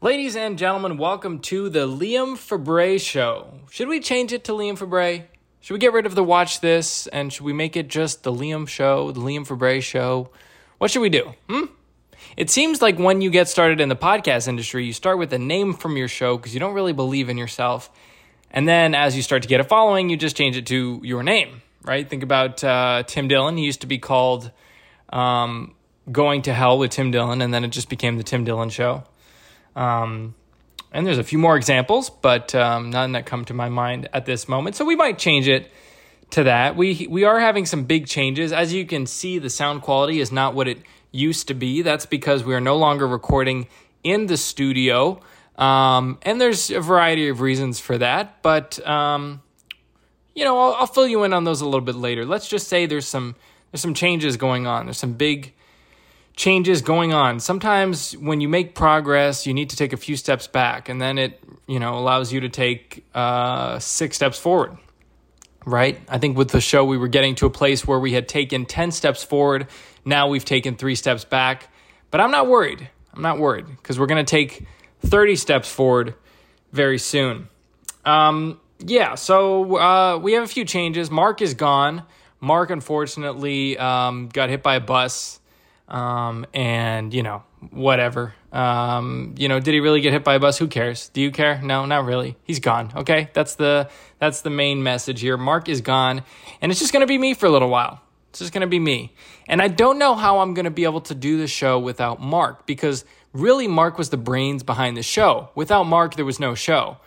Ladies and gentlemen, welcome to the Liam Fabre Show. Should we change it to Liam Fabre? Should we get rid of the watch this and should we make it just the Liam Show, the Liam Fabre Show? What should we do? Hmm? It seems like when you get started in the podcast industry, you start with a name from your show because you don't really believe in yourself. And then as you start to get a following, you just change it to your name, right? Think about uh, Tim Dillon. He used to be called um, Going to Hell with Tim Dillon, and then it just became the Tim Dillon Show. Um, and there's a few more examples, but um, none that come to my mind at this moment. So we might change it to that. We we are having some big changes. As you can see, the sound quality is not what it used to be. That's because we are no longer recording in the studio. Um, and there's a variety of reasons for that, but um, you know, I'll, I'll fill you in on those a little bit later. Let's just say there's some there's some changes going on. There's some big changes going on. Sometimes when you make progress, you need to take a few steps back, and then it you know allows you to take uh, six steps forward. Right? I think with the show, we were getting to a place where we had taken ten steps forward. Now we've taken three steps back, but I'm not worried. I'm not worried because we're going to take thirty steps forward very soon. Um, yeah, so uh, we have a few changes. Mark is gone. Mark unfortunately um, got hit by a bus um, and you know, whatever. Um, you know, did he really get hit by a bus? Who cares? Do you care? No, not really. He's gone. Okay, that's the that's the main message here. Mark is gone, and it's just gonna be me for a little while. It's just gonna be me, and I don't know how I'm gonna be able to do the show without Mark because really Mark was the brains behind the show. Without Mark, there was no show.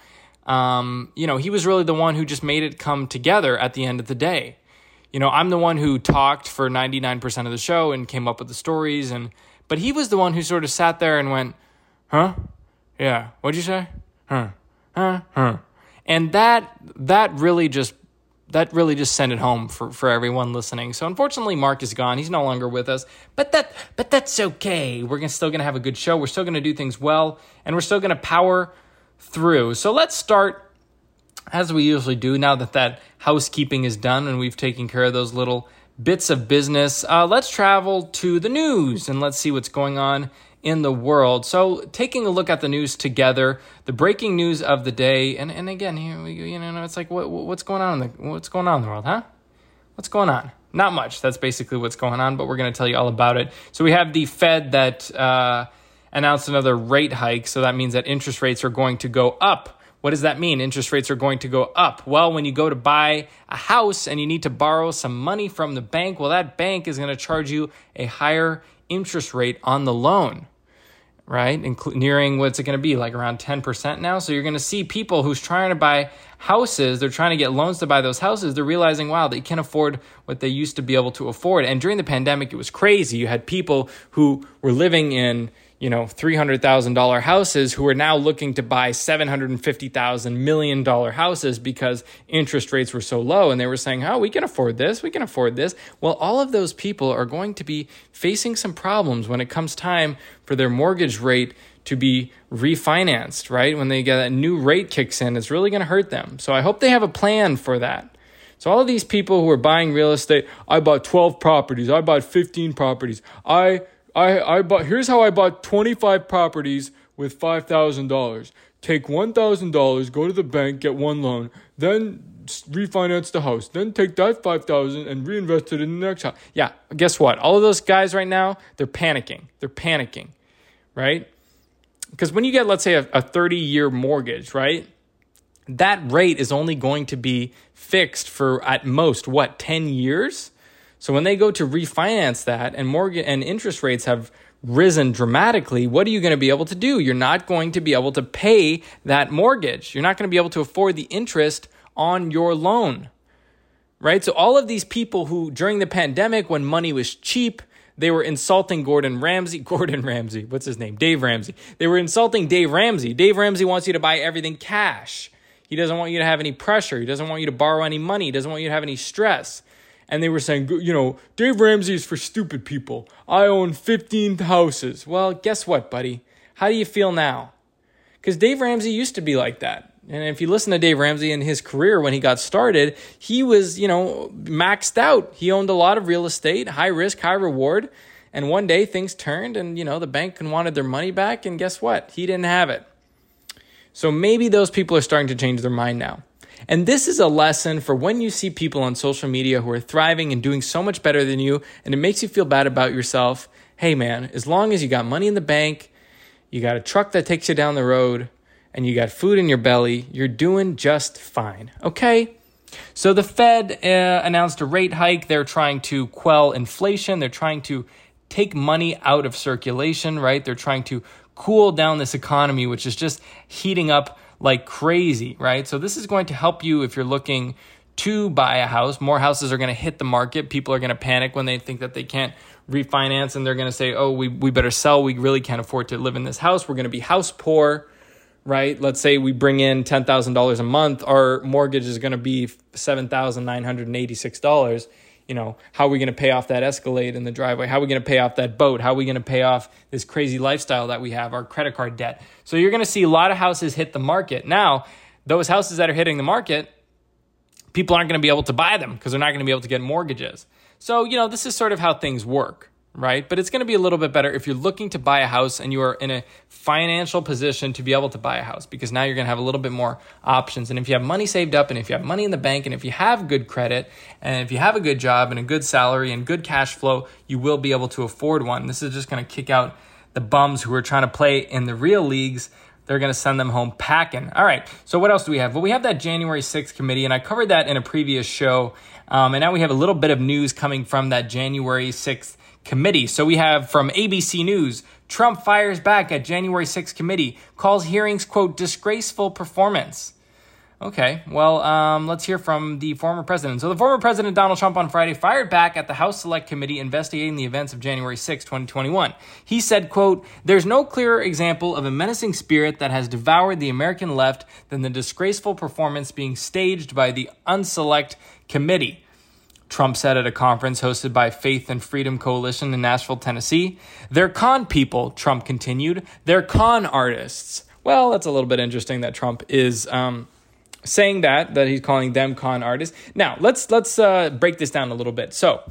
Um, you know, he was really the one who just made it come together at the end of the day you know, I'm the one who talked for 99% of the show and came up with the stories and but he was the one who sort of sat there and went, "Huh? Yeah. What'd you say? Huh? Huh? Huh?" And that that really just that really just sent it home for, for everyone listening. So unfortunately, Mark is gone. He's no longer with us. But that but that's okay. We're gonna, still gonna have a good show. We're still gonna do things well, and we're still gonna power through. So let's start as we usually do now that that housekeeping is done and we've taken care of those little bits of business, uh, let's travel to the news and let's see what's going on in the world. So, taking a look at the news together, the breaking news of the day, and, and again, here we go, you know, it's like what what's going on in the what's going on in the world, huh? What's going on? Not much. That's basically what's going on, but we're going to tell you all about it. So we have the Fed that uh, announced another rate hike, so that means that interest rates are going to go up what does that mean? Interest rates are going to go up. Well, when you go to buy a house and you need to borrow some money from the bank, well, that bank is going to charge you a higher interest rate on the loan, right? Inclu- nearing what's it going to be, like around 10% now. So you're going to see people who's trying to buy houses, they're trying to get loans to buy those houses, they're realizing, wow, they can't afford what they used to be able to afford. And during the pandemic, it was crazy. You had people who were living in, you know, $300,000 houses who are now looking to buy $750,000 million houses because interest rates were so low and they were saying, "Oh, we can afford this. We can afford this." Well, all of those people are going to be facing some problems when it comes time for their mortgage rate to be refinanced, right? When they get a new rate kicks in, it's really going to hurt them. So I hope they have a plan for that. So all of these people who are buying real estate, I bought 12 properties, I bought 15 properties. I I, I bought, here's how I bought 25 properties with $5,000. Take $1,000, go to the bank, get one loan, then refinance the house, then take that 5000 and reinvest it in the next house. Yeah, guess what? All of those guys right now, they're panicking. They're panicking, right? Because when you get, let's say, a, a 30 year mortgage, right? That rate is only going to be fixed for at most, what, 10 years? So when they go to refinance that and mortgage and interest rates have risen dramatically, what are you going to be able to do? You're not going to be able to pay that mortgage. You're not going to be able to afford the interest on your loan. Right? So all of these people who during the pandemic when money was cheap, they were insulting Gordon Ramsay. Gordon Ramsay, what's his name? Dave Ramsey. They were insulting Dave Ramsey. Dave Ramsey wants you to buy everything cash. He doesn't want you to have any pressure. He doesn't want you to borrow any money. He doesn't want you to have any stress and they were saying, you know, Dave Ramsey is for stupid people. I own 15 houses. Well, guess what, buddy? How do you feel now? Because Dave Ramsey used to be like that. And if you listen to Dave Ramsey in his career when he got started, he was, you know, maxed out. He owned a lot of real estate, high risk, high reward. And one day things turned and, you know, the bank wanted their money back. And guess what? He didn't have it. So maybe those people are starting to change their mind now. And this is a lesson for when you see people on social media who are thriving and doing so much better than you, and it makes you feel bad about yourself. Hey, man, as long as you got money in the bank, you got a truck that takes you down the road, and you got food in your belly, you're doing just fine. Okay? So the Fed uh, announced a rate hike. They're trying to quell inflation. They're trying to take money out of circulation, right? They're trying to cool down this economy, which is just heating up like crazy, right? So this is going to help you if you're looking to buy a house. More houses are going to hit the market. People are going to panic when they think that they can't refinance and they're going to say, "Oh, we we better sell. We really can't afford to live in this house. We're going to be house poor." Right? Let's say we bring in $10,000 a month, our mortgage is going to be $7,986 you know, how are we going to pay off that Escalade in the driveway? How are we going to pay off that boat? How are we going to pay off this crazy lifestyle that we have, our credit card debt? So you're going to see a lot of houses hit the market. Now, those houses that are hitting the market, people aren't going to be able to buy them because they're not going to be able to get mortgages. So, you know, this is sort of how things work right? But it's going to be a little bit better if you're looking to buy a house and you are in a financial position to be able to buy a house because now you're going to have a little bit more options. And if you have money saved up and if you have money in the bank and if you have good credit and if you have a good job and a good salary and good cash flow, you will be able to afford one. This is just going to kick out the bums who are trying to play in the real leagues. They're going to send them home packing. All right. So what else do we have? Well, we have that January 6th committee, and I covered that in a previous show. Um, and now we have a little bit of news coming from that January 6th committee. So we have from ABC News Trump fires back at January 6th committee, calls hearings, quote, disgraceful performance. Okay, well, um, let's hear from the former president. So, the former president, Donald Trump, on Friday fired back at the House Select Committee investigating the events of January 6, 2021. He said, quote, There's no clearer example of a menacing spirit that has devoured the American left than the disgraceful performance being staged by the Unselect Committee. Trump said at a conference hosted by Faith and Freedom Coalition in Nashville, Tennessee. They're con people, Trump continued. They're con artists. Well, that's a little bit interesting that Trump is um, saying that, that he's calling them con artists. Now, let's, let's uh, break this down a little bit. So,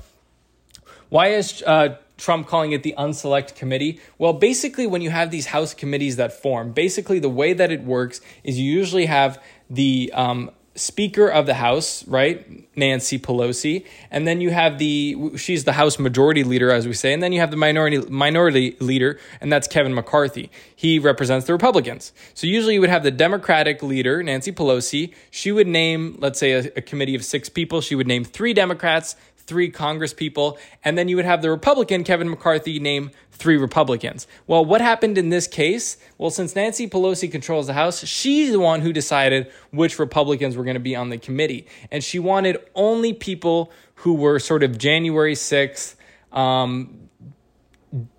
why is uh, Trump calling it the unselect committee? Well, basically, when you have these House committees that form, basically the way that it works is you usually have the um, Speaker of the House, right? Nancy Pelosi, and then you have the she's the House Majority Leader, as we say, and then you have the minority minority leader, and that's Kevin McCarthy. He represents the Republicans. So usually you would have the Democratic leader, Nancy Pelosi. She would name, let's say, a, a committee of six people. She would name three Democrats, three Congress people, and then you would have the Republican, Kevin McCarthy, name three Republicans. Well, what happened in this case? Well, since Nancy Pelosi controls the House, she's the one who decided which Republicans were going to be on the committee. And she wanted only people who were sort of January 6th um,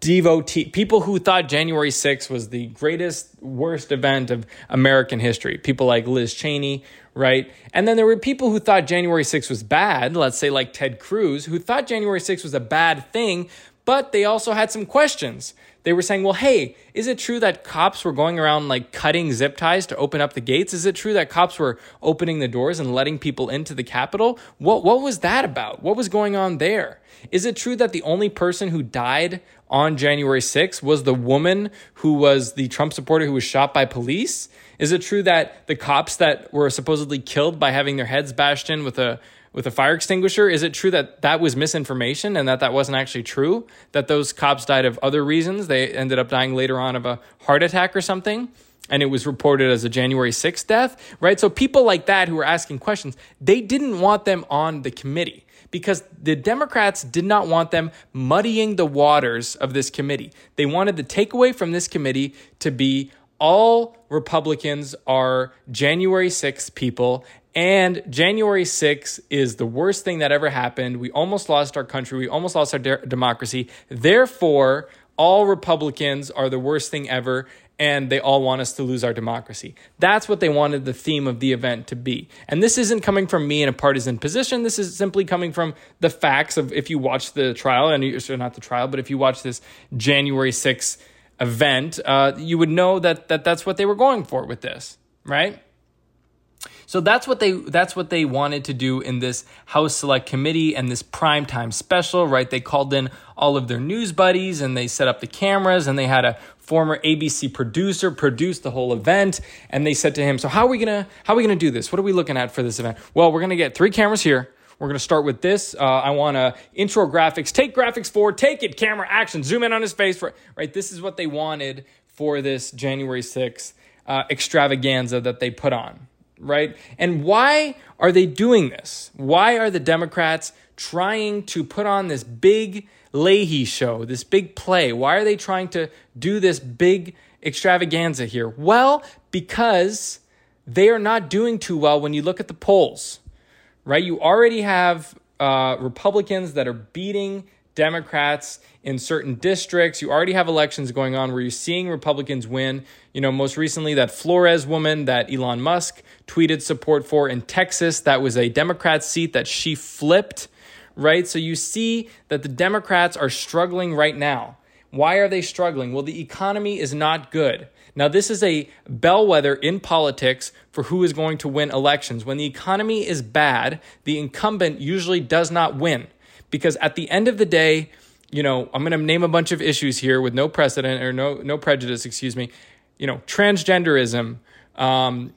devotee people who thought January 6th was the greatest worst event of American history people like Liz Cheney right? And then there were people who thought January 6th was bad, let's say like Ted Cruz, who thought January 6th was a bad thing, but they also had some questions. They were saying, well, hey, is it true that cops were going around like cutting zip ties to open up the gates? Is it true that cops were opening the doors and letting people into the Capitol? What, what was that about? What was going on there? Is it true that the only person who died on January 6th was the woman who was the Trump supporter who was shot by police? Is it true that the cops that were supposedly killed by having their heads bashed in with a with a fire extinguisher, is it true that that was misinformation and that that wasn't actually true? That those cops died of other reasons? They ended up dying later on of a heart attack or something? and it was reported as a January 6th death, right? So people like that who were asking questions, they didn't want them on the committee because the Democrats did not want them muddying the waters of this committee. They wanted the takeaway from this committee to be all Republicans are January 6th people, and January 6th is the worst thing that ever happened. We almost lost our country, we almost lost our de- democracy. Therefore, all Republicans are the worst thing ever, and they all want us to lose our democracy. That's what they wanted the theme of the event to be. And this isn't coming from me in a partisan position. This is simply coming from the facts of if you watch the trial, and you, so not the trial, but if you watch this January 6th event, uh, you would know that, that that's what they were going for with this, right? So that's what they that's what they wanted to do in this House Select Committee and this primetime special, right? They called in all of their news buddies and they set up the cameras and they had a former ABC producer produced the whole event and they said to him, "So how are we to how are we to do this? What are we looking at for this event?" Well, we're to get three cameras here. We're going to start with this. Uh, I want to intro graphics. Take graphics forward. Take it. Camera action. Zoom in on his face. For, right. This is what they wanted for this January 6th uh, extravaganza that they put on right? And why are they doing this? Why are the Democrats trying to put on this big Leahy show, this big play? Why are they trying to do this big extravaganza here? Well, because they are not doing too well when you look at the polls, right? You already have uh, Republicans that are beating Democrats in certain districts. You already have elections going on where you're seeing Republicans win. You know, most recently, that Flores woman that Elon Musk tweeted support for in Texas, that was a Democrat seat that she flipped, right? So you see that the Democrats are struggling right now. Why are they struggling? Well, the economy is not good. Now, this is a bellwether in politics for who is going to win elections. When the economy is bad, the incumbent usually does not win because at the end of the day, you know, I'm going to name a bunch of issues here with no precedent or no no prejudice, excuse me. You know, transgenderism, um,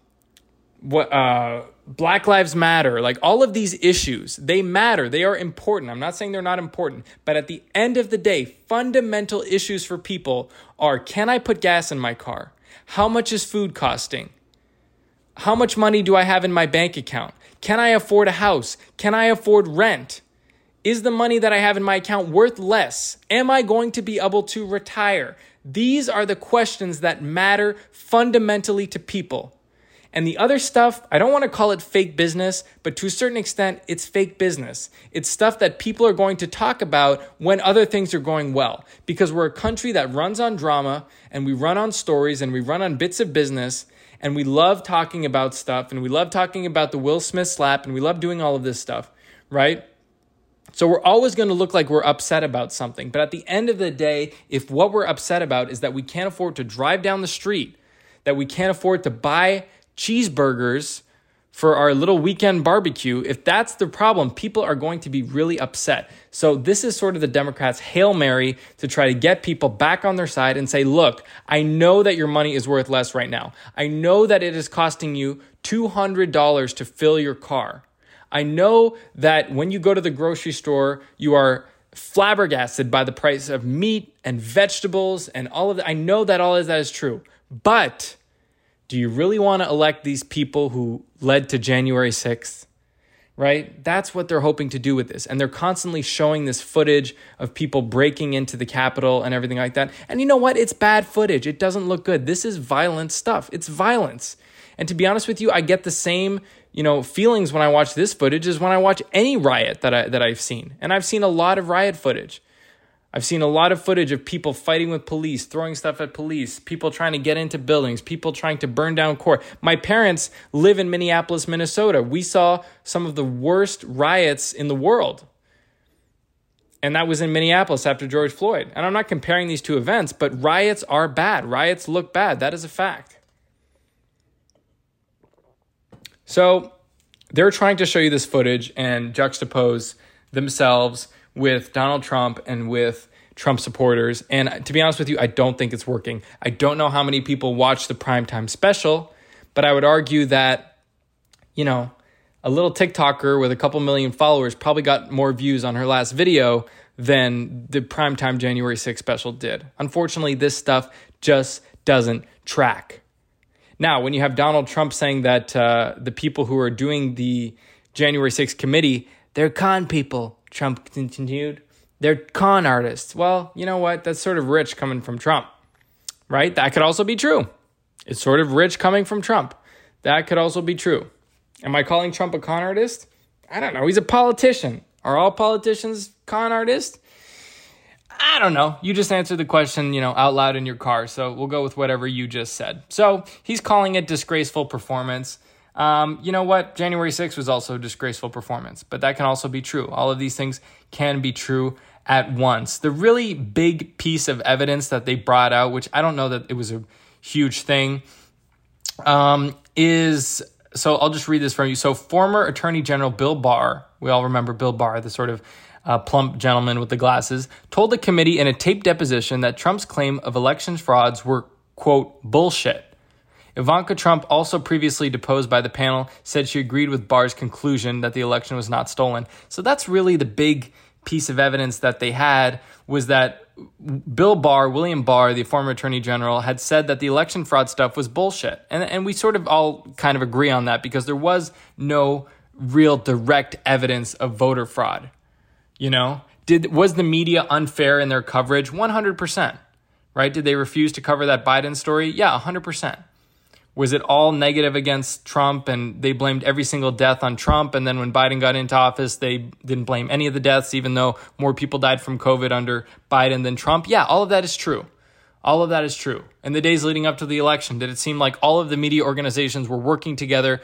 what uh, Black Lives Matter, like all of these issues, they matter. They are important. I'm not saying they're not important, but at the end of the day, fundamental issues for people are: Can I put gas in my car? How much is food costing? How much money do I have in my bank account? Can I afford a house? Can I afford rent? Is the money that I have in my account worth less? Am I going to be able to retire? These are the questions that matter fundamentally to people. And the other stuff, I don't want to call it fake business, but to a certain extent, it's fake business. It's stuff that people are going to talk about when other things are going well. Because we're a country that runs on drama and we run on stories and we run on bits of business and we love talking about stuff and we love talking about the Will Smith slap and we love doing all of this stuff, right? So we're always going to look like we're upset about something. But at the end of the day, if what we're upset about is that we can't afford to drive down the street, that we can't afford to buy cheeseburgers for our little weekend barbecue, if that's the problem, people are going to be really upset. So, this is sort of the Democrats' Hail Mary to try to get people back on their side and say, look, I know that your money is worth less right now. I know that it is costing you $200 to fill your car. I know that when you go to the grocery store, you are flabbergasted by the price of meat and vegetables and all of that. I know that all of that is true. But do you really want to elect these people who led to January 6th? Right? That's what they're hoping to do with this. And they're constantly showing this footage of people breaking into the Capitol and everything like that. And you know what? It's bad footage. It doesn't look good. This is violent stuff. It's violence. And to be honest with you, I get the same you know feelings when I watch this footage as when I watch any riot that I that I've seen. And I've seen a lot of riot footage. I've seen a lot of footage of people fighting with police, throwing stuff at police, people trying to get into buildings, people trying to burn down court. My parents live in Minneapolis, Minnesota. We saw some of the worst riots in the world. And that was in Minneapolis after George Floyd. And I'm not comparing these two events, but riots are bad. Riots look bad. That is a fact. So they're trying to show you this footage and juxtapose themselves with Donald Trump and with Trump supporters. And to be honest with you, I don't think it's working. I don't know how many people watch the primetime special, but I would argue that, you know, a little TikToker with a couple million followers probably got more views on her last video than the primetime January 6th special did. Unfortunately, this stuff just doesn't track. Now, when you have Donald Trump saying that uh, the people who are doing the January 6th committee, they're con people, Trump continued. They're con artists. Well, you know what? That's sort of rich coming from Trump, right? That could also be true. It's sort of rich coming from Trump. That could also be true. Am I calling Trump a con artist? I don't know. He's a politician. Are all politicians con artists? I don't know. You just answered the question, you know, out loud in your car. So we'll go with whatever you just said. So he's calling it disgraceful performance. Um, you know what? January 6th was also a disgraceful performance, but that can also be true. All of these things can be true at once. The really big piece of evidence that they brought out, which I don't know that it was a huge thing, um, is so I'll just read this from you. So, former Attorney General Bill Barr, we all remember Bill Barr, the sort of uh, plump gentleman with the glasses, told the committee in a taped deposition that Trump's claim of elections frauds were, quote, bullshit. Ivanka Trump, also previously deposed by the panel, said she agreed with Barr's conclusion that the election was not stolen. So that's really the big piece of evidence that they had was that Bill Barr, William Barr, the former attorney general, had said that the election fraud stuff was bullshit. And, and we sort of all kind of agree on that because there was no real direct evidence of voter fraud. You know, did was the media unfair in their coverage? 100%. Right? Did they refuse to cover that Biden story? Yeah, 100%. Was it all negative against Trump and they blamed every single death on Trump? And then when Biden got into office, they didn't blame any of the deaths, even though more people died from COVID under Biden than Trump? Yeah, all of that is true. All of that is true. In the days leading up to the election, did it seem like all of the media organizations were working together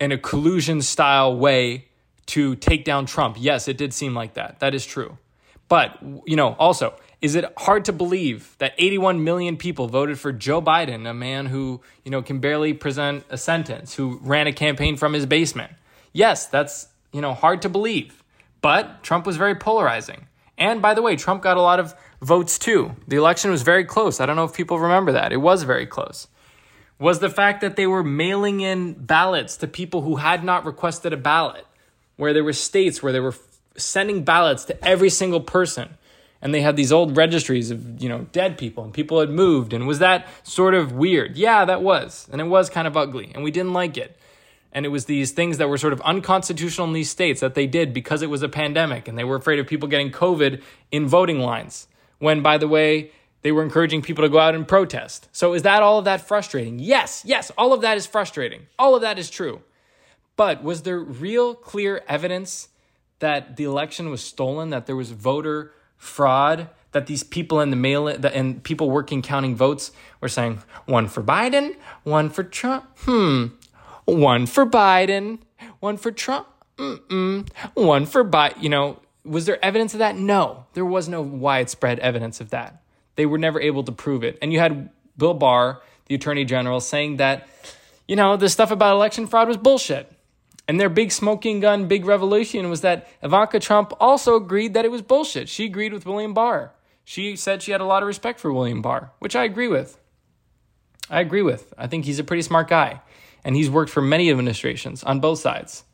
in a collusion style way to take down Trump? Yes, it did seem like that. That is true. But, you know, also, is it hard to believe that 81 million people voted for Joe Biden, a man who, you know, can barely present a sentence, who ran a campaign from his basement? Yes, that's, you know, hard to believe. But Trump was very polarizing. And by the way, Trump got a lot of votes too. The election was very close. I don't know if people remember that. It was very close. Was the fact that they were mailing in ballots to people who had not requested a ballot, where there were states where they were sending ballots to every single person and they had these old registries of you know dead people and people had moved and was that sort of weird? Yeah that was. And it was kind of ugly and we didn't like it. And it was these things that were sort of unconstitutional in these states that they did because it was a pandemic and they were afraid of people getting covid in voting lines when by the way they were encouraging people to go out and protest. So is that all of that frustrating? Yes yes all of that is frustrating. All of that is true. But was there real clear evidence that the election was stolen that there was voter fraud that these people in the mail and people working counting votes were saying one for Biden, one for Trump. Hmm. One for Biden, one for Trump. Mm-mm. One for Biden. You know, was there evidence of that? No, there was no widespread evidence of that. They were never able to prove it. And you had Bill Barr, the attorney general, saying that, you know, the stuff about election fraud was bullshit. And their big smoking gun, big revelation was that Ivanka Trump also agreed that it was bullshit. She agreed with William Barr. She said she had a lot of respect for William Barr, which I agree with. I agree with. I think he's a pretty smart guy. And he's worked for many administrations on both sides.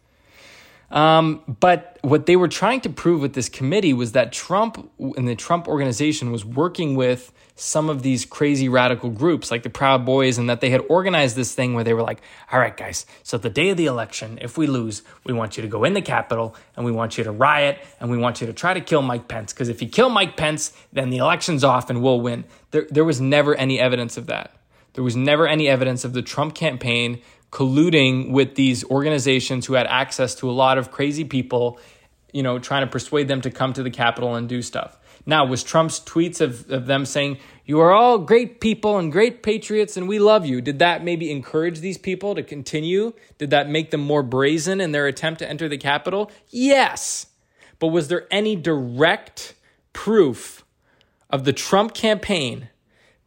Um, but what they were trying to prove with this committee was that Trump and the Trump organization was working with some of these crazy radical groups like the Proud Boys, and that they had organized this thing where they were like, all right, guys, so the day of the election, if we lose, we want you to go in the Capitol and we want you to riot and we want you to try to kill Mike Pence. Because if you kill Mike Pence, then the election's off and we'll win. There, there was never any evidence of that. There was never any evidence of the Trump campaign colluding with these organizations who had access to a lot of crazy people, you know, trying to persuade them to come to the Capitol and do stuff. Now, was Trump's tweets of, of them saying, You are all great people and great patriots and we love you, did that maybe encourage these people to continue? Did that make them more brazen in their attempt to enter the Capitol? Yes. But was there any direct proof of the Trump campaign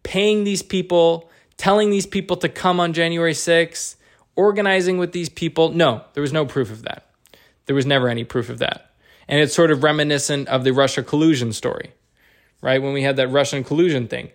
paying these people, telling these people to come on January 6th, organizing with these people. No, there was no proof of that. There was never any proof of that. And it's sort of reminiscent of the Russia collusion story, right? When we had that Russian collusion thing.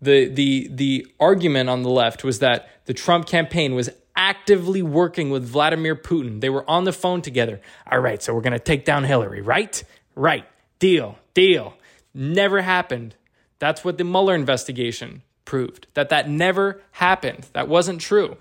The, the, the argument on the left was that the Trump campaign was actively working with Vladimir Putin. They were on the phone together. All right, so we're going to take down Hillary, right? Right. Deal, deal. Never happened. That's what the Mueller investigation proved that that never happened. That wasn't true.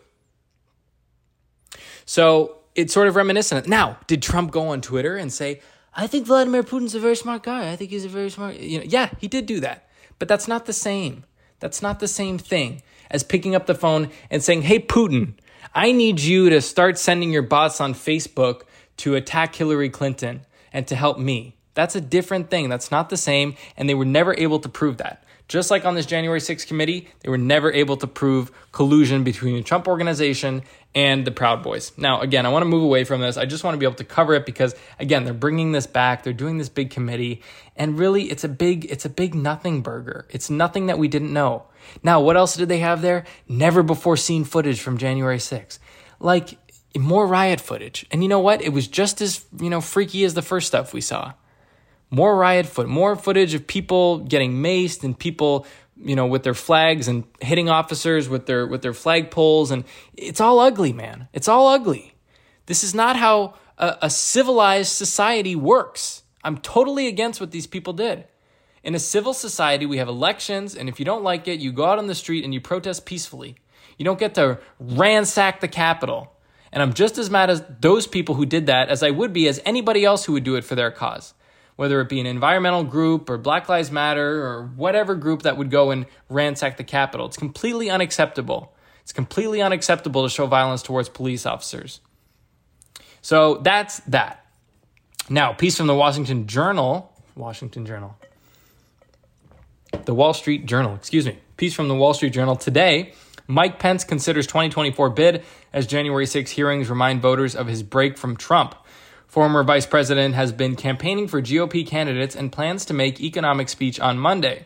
So it's sort of reminiscent. Now, did Trump go on Twitter and say, I think Vladimir Putin's a very smart guy. I think he's a very smart, you know, yeah, he did do that. But that's not the same. That's not the same thing as picking up the phone and saying, Hey, Putin, I need you to start sending your bots on Facebook to attack Hillary Clinton and to help me. That's a different thing. That's not the same. And they were never able to prove that. Just like on this January 6th committee, they were never able to prove collusion between the Trump organization and the Proud Boys. Now, again, I want to move away from this. I just want to be able to cover it because again, they're bringing this back. They're doing this big committee, and really it's a big it's a big nothing burger. It's nothing that we didn't know. Now, what else did they have there? Never before seen footage from January 6th. Like more riot footage. And you know what? It was just as, you know, freaky as the first stuff we saw more riot foot, more footage of people getting maced and people, you know, with their flags and hitting officers with their with their flag poles, and it's all ugly, man. It's all ugly. This is not how a, a civilized society works. I'm totally against what these people did. In a civil society, we have elections, and if you don't like it, you go out on the street and you protest peacefully. You don't get to ransack the Capitol. And I'm just as mad as those people who did that as I would be as anybody else who would do it for their cause whether it be an environmental group or Black Lives Matter or whatever group that would go and ransack the Capitol. It's completely unacceptable. It's completely unacceptable to show violence towards police officers. So that's that. Now, piece from the Washington Journal, Washington Journal, the Wall Street Journal, excuse me, piece from the Wall Street Journal today. Mike Pence considers 2024 bid as January 6 hearings remind voters of his break from Trump. Former vice president has been campaigning for GOP candidates and plans to make economic speech on Monday.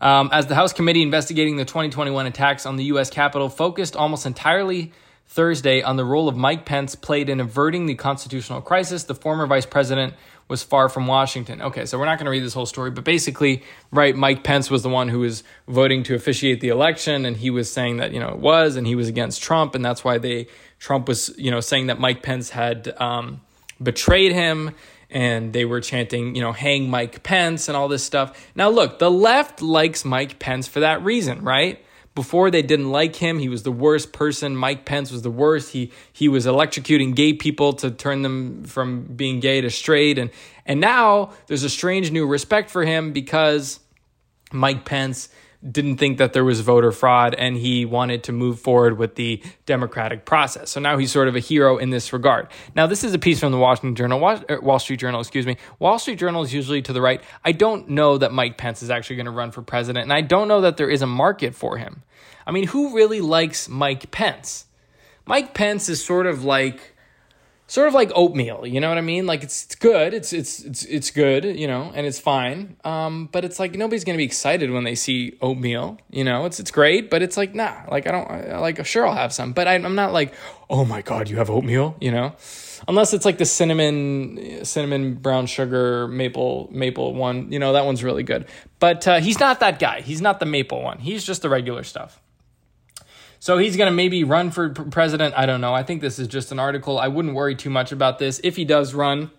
Um, as the House committee investigating the 2021 attacks on the U.S. Capitol focused almost entirely Thursday on the role of Mike Pence played in averting the constitutional crisis, the former vice president was far from Washington. Okay, so we're not going to read this whole story, but basically, right, Mike Pence was the one who was voting to officiate the election, and he was saying that, you know, it was, and he was against Trump, and that's why they Trump was, you know, saying that Mike Pence had um, betrayed him and they were chanting, you know, hang Mike Pence and all this stuff. Now, look, the left likes Mike Pence for that reason, right? Before they didn't like him, he was the worst person. Mike Pence was the worst. He he was electrocuting gay people to turn them from being gay to straight and and now there's a strange new respect for him because Mike Pence didn't think that there was voter fraud and he wanted to move forward with the democratic process. So now he's sort of a hero in this regard. Now, this is a piece from the Washington Journal, er, Wall Street Journal, excuse me. Wall Street Journal is usually to the right. I don't know that Mike Pence is actually going to run for president, and I don't know that there is a market for him. I mean, who really likes Mike Pence? Mike Pence is sort of like sort of like oatmeal you know what i mean? Like it's, it's good it's it's it's it's good you know and it's fine um but it's like nobody's gonna be excited when they see oatmeal you know? It's it's great but it's like nah like i don't like sure i'll have some but I, i'm not like oh my god you have oatmeal you know? Unless it's like the cinnamon cinnamon brown sugar maple maple one you know that one's really good. But uh, he's not that guy he's not the maple one he's just the regular stuff so he's going to maybe run for president. I don't know. I think this is just an article. I wouldn't worry too much about this. If he does run,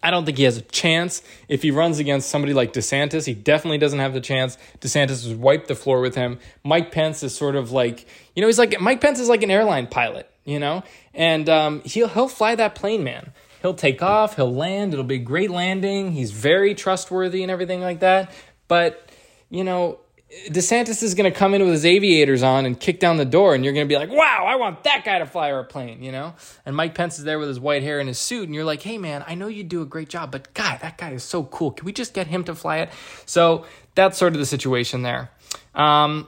I don't think he has a chance. If he runs against somebody like DeSantis, he definitely doesn't have the chance. DeSantis has wiped the floor with him. Mike Pence is sort of like, you know, he's like, Mike Pence is like an airline pilot, you know? And um, he'll, he'll fly that plane, man. He'll take off, he'll land, it'll be a great landing. He's very trustworthy and everything like that. But, you know, DeSantis is going to come in with his aviators on and kick down the door, and you're going to be like, wow, I want that guy to fly our plane, you know? And Mike Pence is there with his white hair and his suit, and you're like, hey, man, I know you do a great job, but God, that guy is so cool. Can we just get him to fly it? So that's sort of the situation there. Um,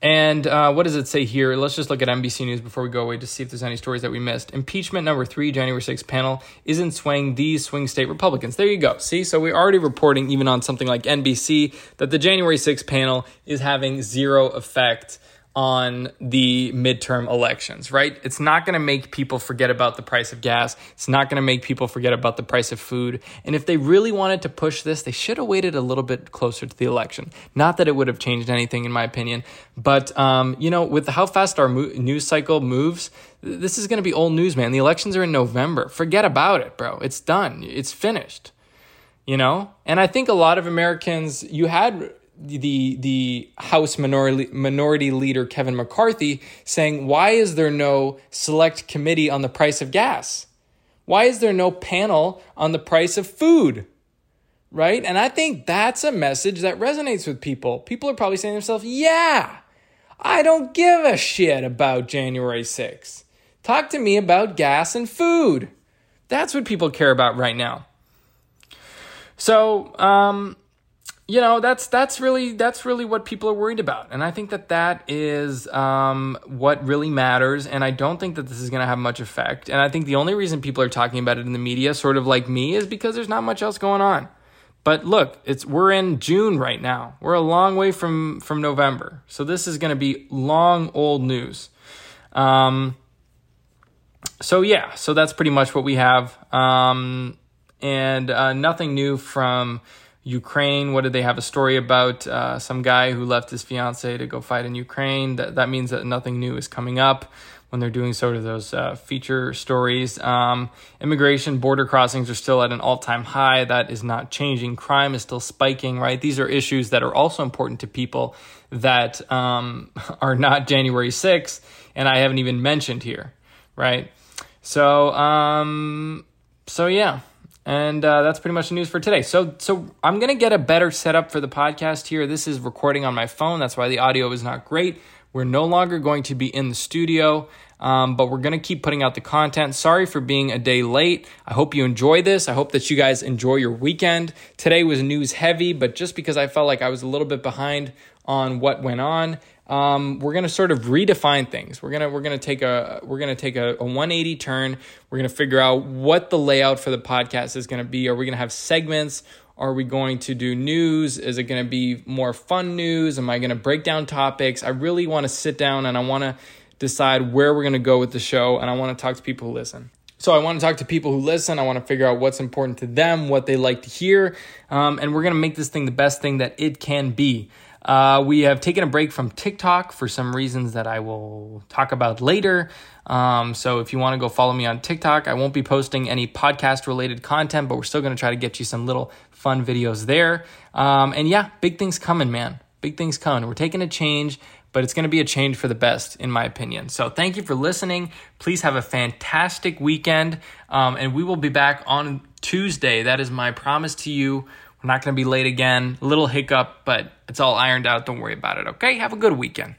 and uh, what does it say here? Let's just look at NBC News before we go away to see if there's any stories that we missed. Impeachment number three, January 6th panel isn't swaying these swing state Republicans. There you go. See, so we're already reporting, even on something like NBC, that the January 6th panel is having zero effect on the midterm elections, right? It's not going to make people forget about the price of gas. It's not going to make people forget about the price of food. And if they really wanted to push this, they should have waited a little bit closer to the election. Not that it would have changed anything, in my opinion, but um, you know, with how fast our mo- news cycle moves, this is going to be old news, man. The elections are in November. Forget about it, bro. It's done. It's finished. You know, and I think a lot of Americans, you had the the House minority minority leader Kevin McCarthy saying, "Why is there no select committee on the price of gas? Why is there no panel on the price of food?" Right? And I think that's a message that resonates with people. People are probably saying to themselves, "Yeah, I don't give a shit about January 6th. Talk to me about gas and food." That's what people care about right now. So, um, you know that's that's really that's really what people are worried about. And i think that that is um, what really matters. And i don't think that this is going to have much effect. And i think the only reason people are talking about it in the media sort of like me is because there's not much else going on. But look it's we're in june right now. We're a long way from from november. So this is going to be long old news. Um, so yeah so that's pretty much what we have. Um, and uh, nothing new from Ukraine. What did they have a story about? Uh, some guy who left his fiance to go fight in Ukraine. That that means that nothing new is coming up when they're doing sort of those uh, feature stories. Um, immigration border crossings are still at an all time high. That is not changing. Crime is still spiking. Right. These are issues that are also important to people that um, are not January 6th, and I haven't even mentioned here. Right. So um, so yeah. And uh, that's pretty much the news for today. So, so I'm gonna get a better setup for the podcast here. This is recording on my phone. That's why the audio is not great. We're no longer going to be in the studio, um, but we're gonna keep putting out the content. Sorry for being a day late. I hope you enjoy this. I hope that you guys enjoy your weekend. Today was news heavy, but just because I felt like I was a little bit behind on what went on, um, we're gonna sort of redefine things. We're gonna we're gonna take a we're gonna take a, a 180 turn. We're gonna figure out what the layout for the podcast is gonna be. Are we gonna have segments? Are we going to do news? Is it going to be more fun news? Am I going to break down topics? I really want to sit down and I want to decide where we're going to go with the show and I want to talk to people who listen. So I want to talk to people who listen. I want to figure out what's important to them, what they like to hear, um, and we're going to make this thing the best thing that it can be. Uh, we have taken a break from TikTok for some reasons that I will talk about later. Um, so if you want to go follow me on TikTok, I won't be posting any podcast related content, but we're still going to try to get you some little fun videos there. Um, and yeah, big things coming, man. Big things coming. We're taking a change, but it's going to be a change for the best, in my opinion. So thank you for listening. Please have a fantastic weekend. Um, and we will be back on Tuesday. That is my promise to you. We're not going to be late again. A little hiccup, but it's all ironed out. Don't worry about it. Okay. Have a good weekend.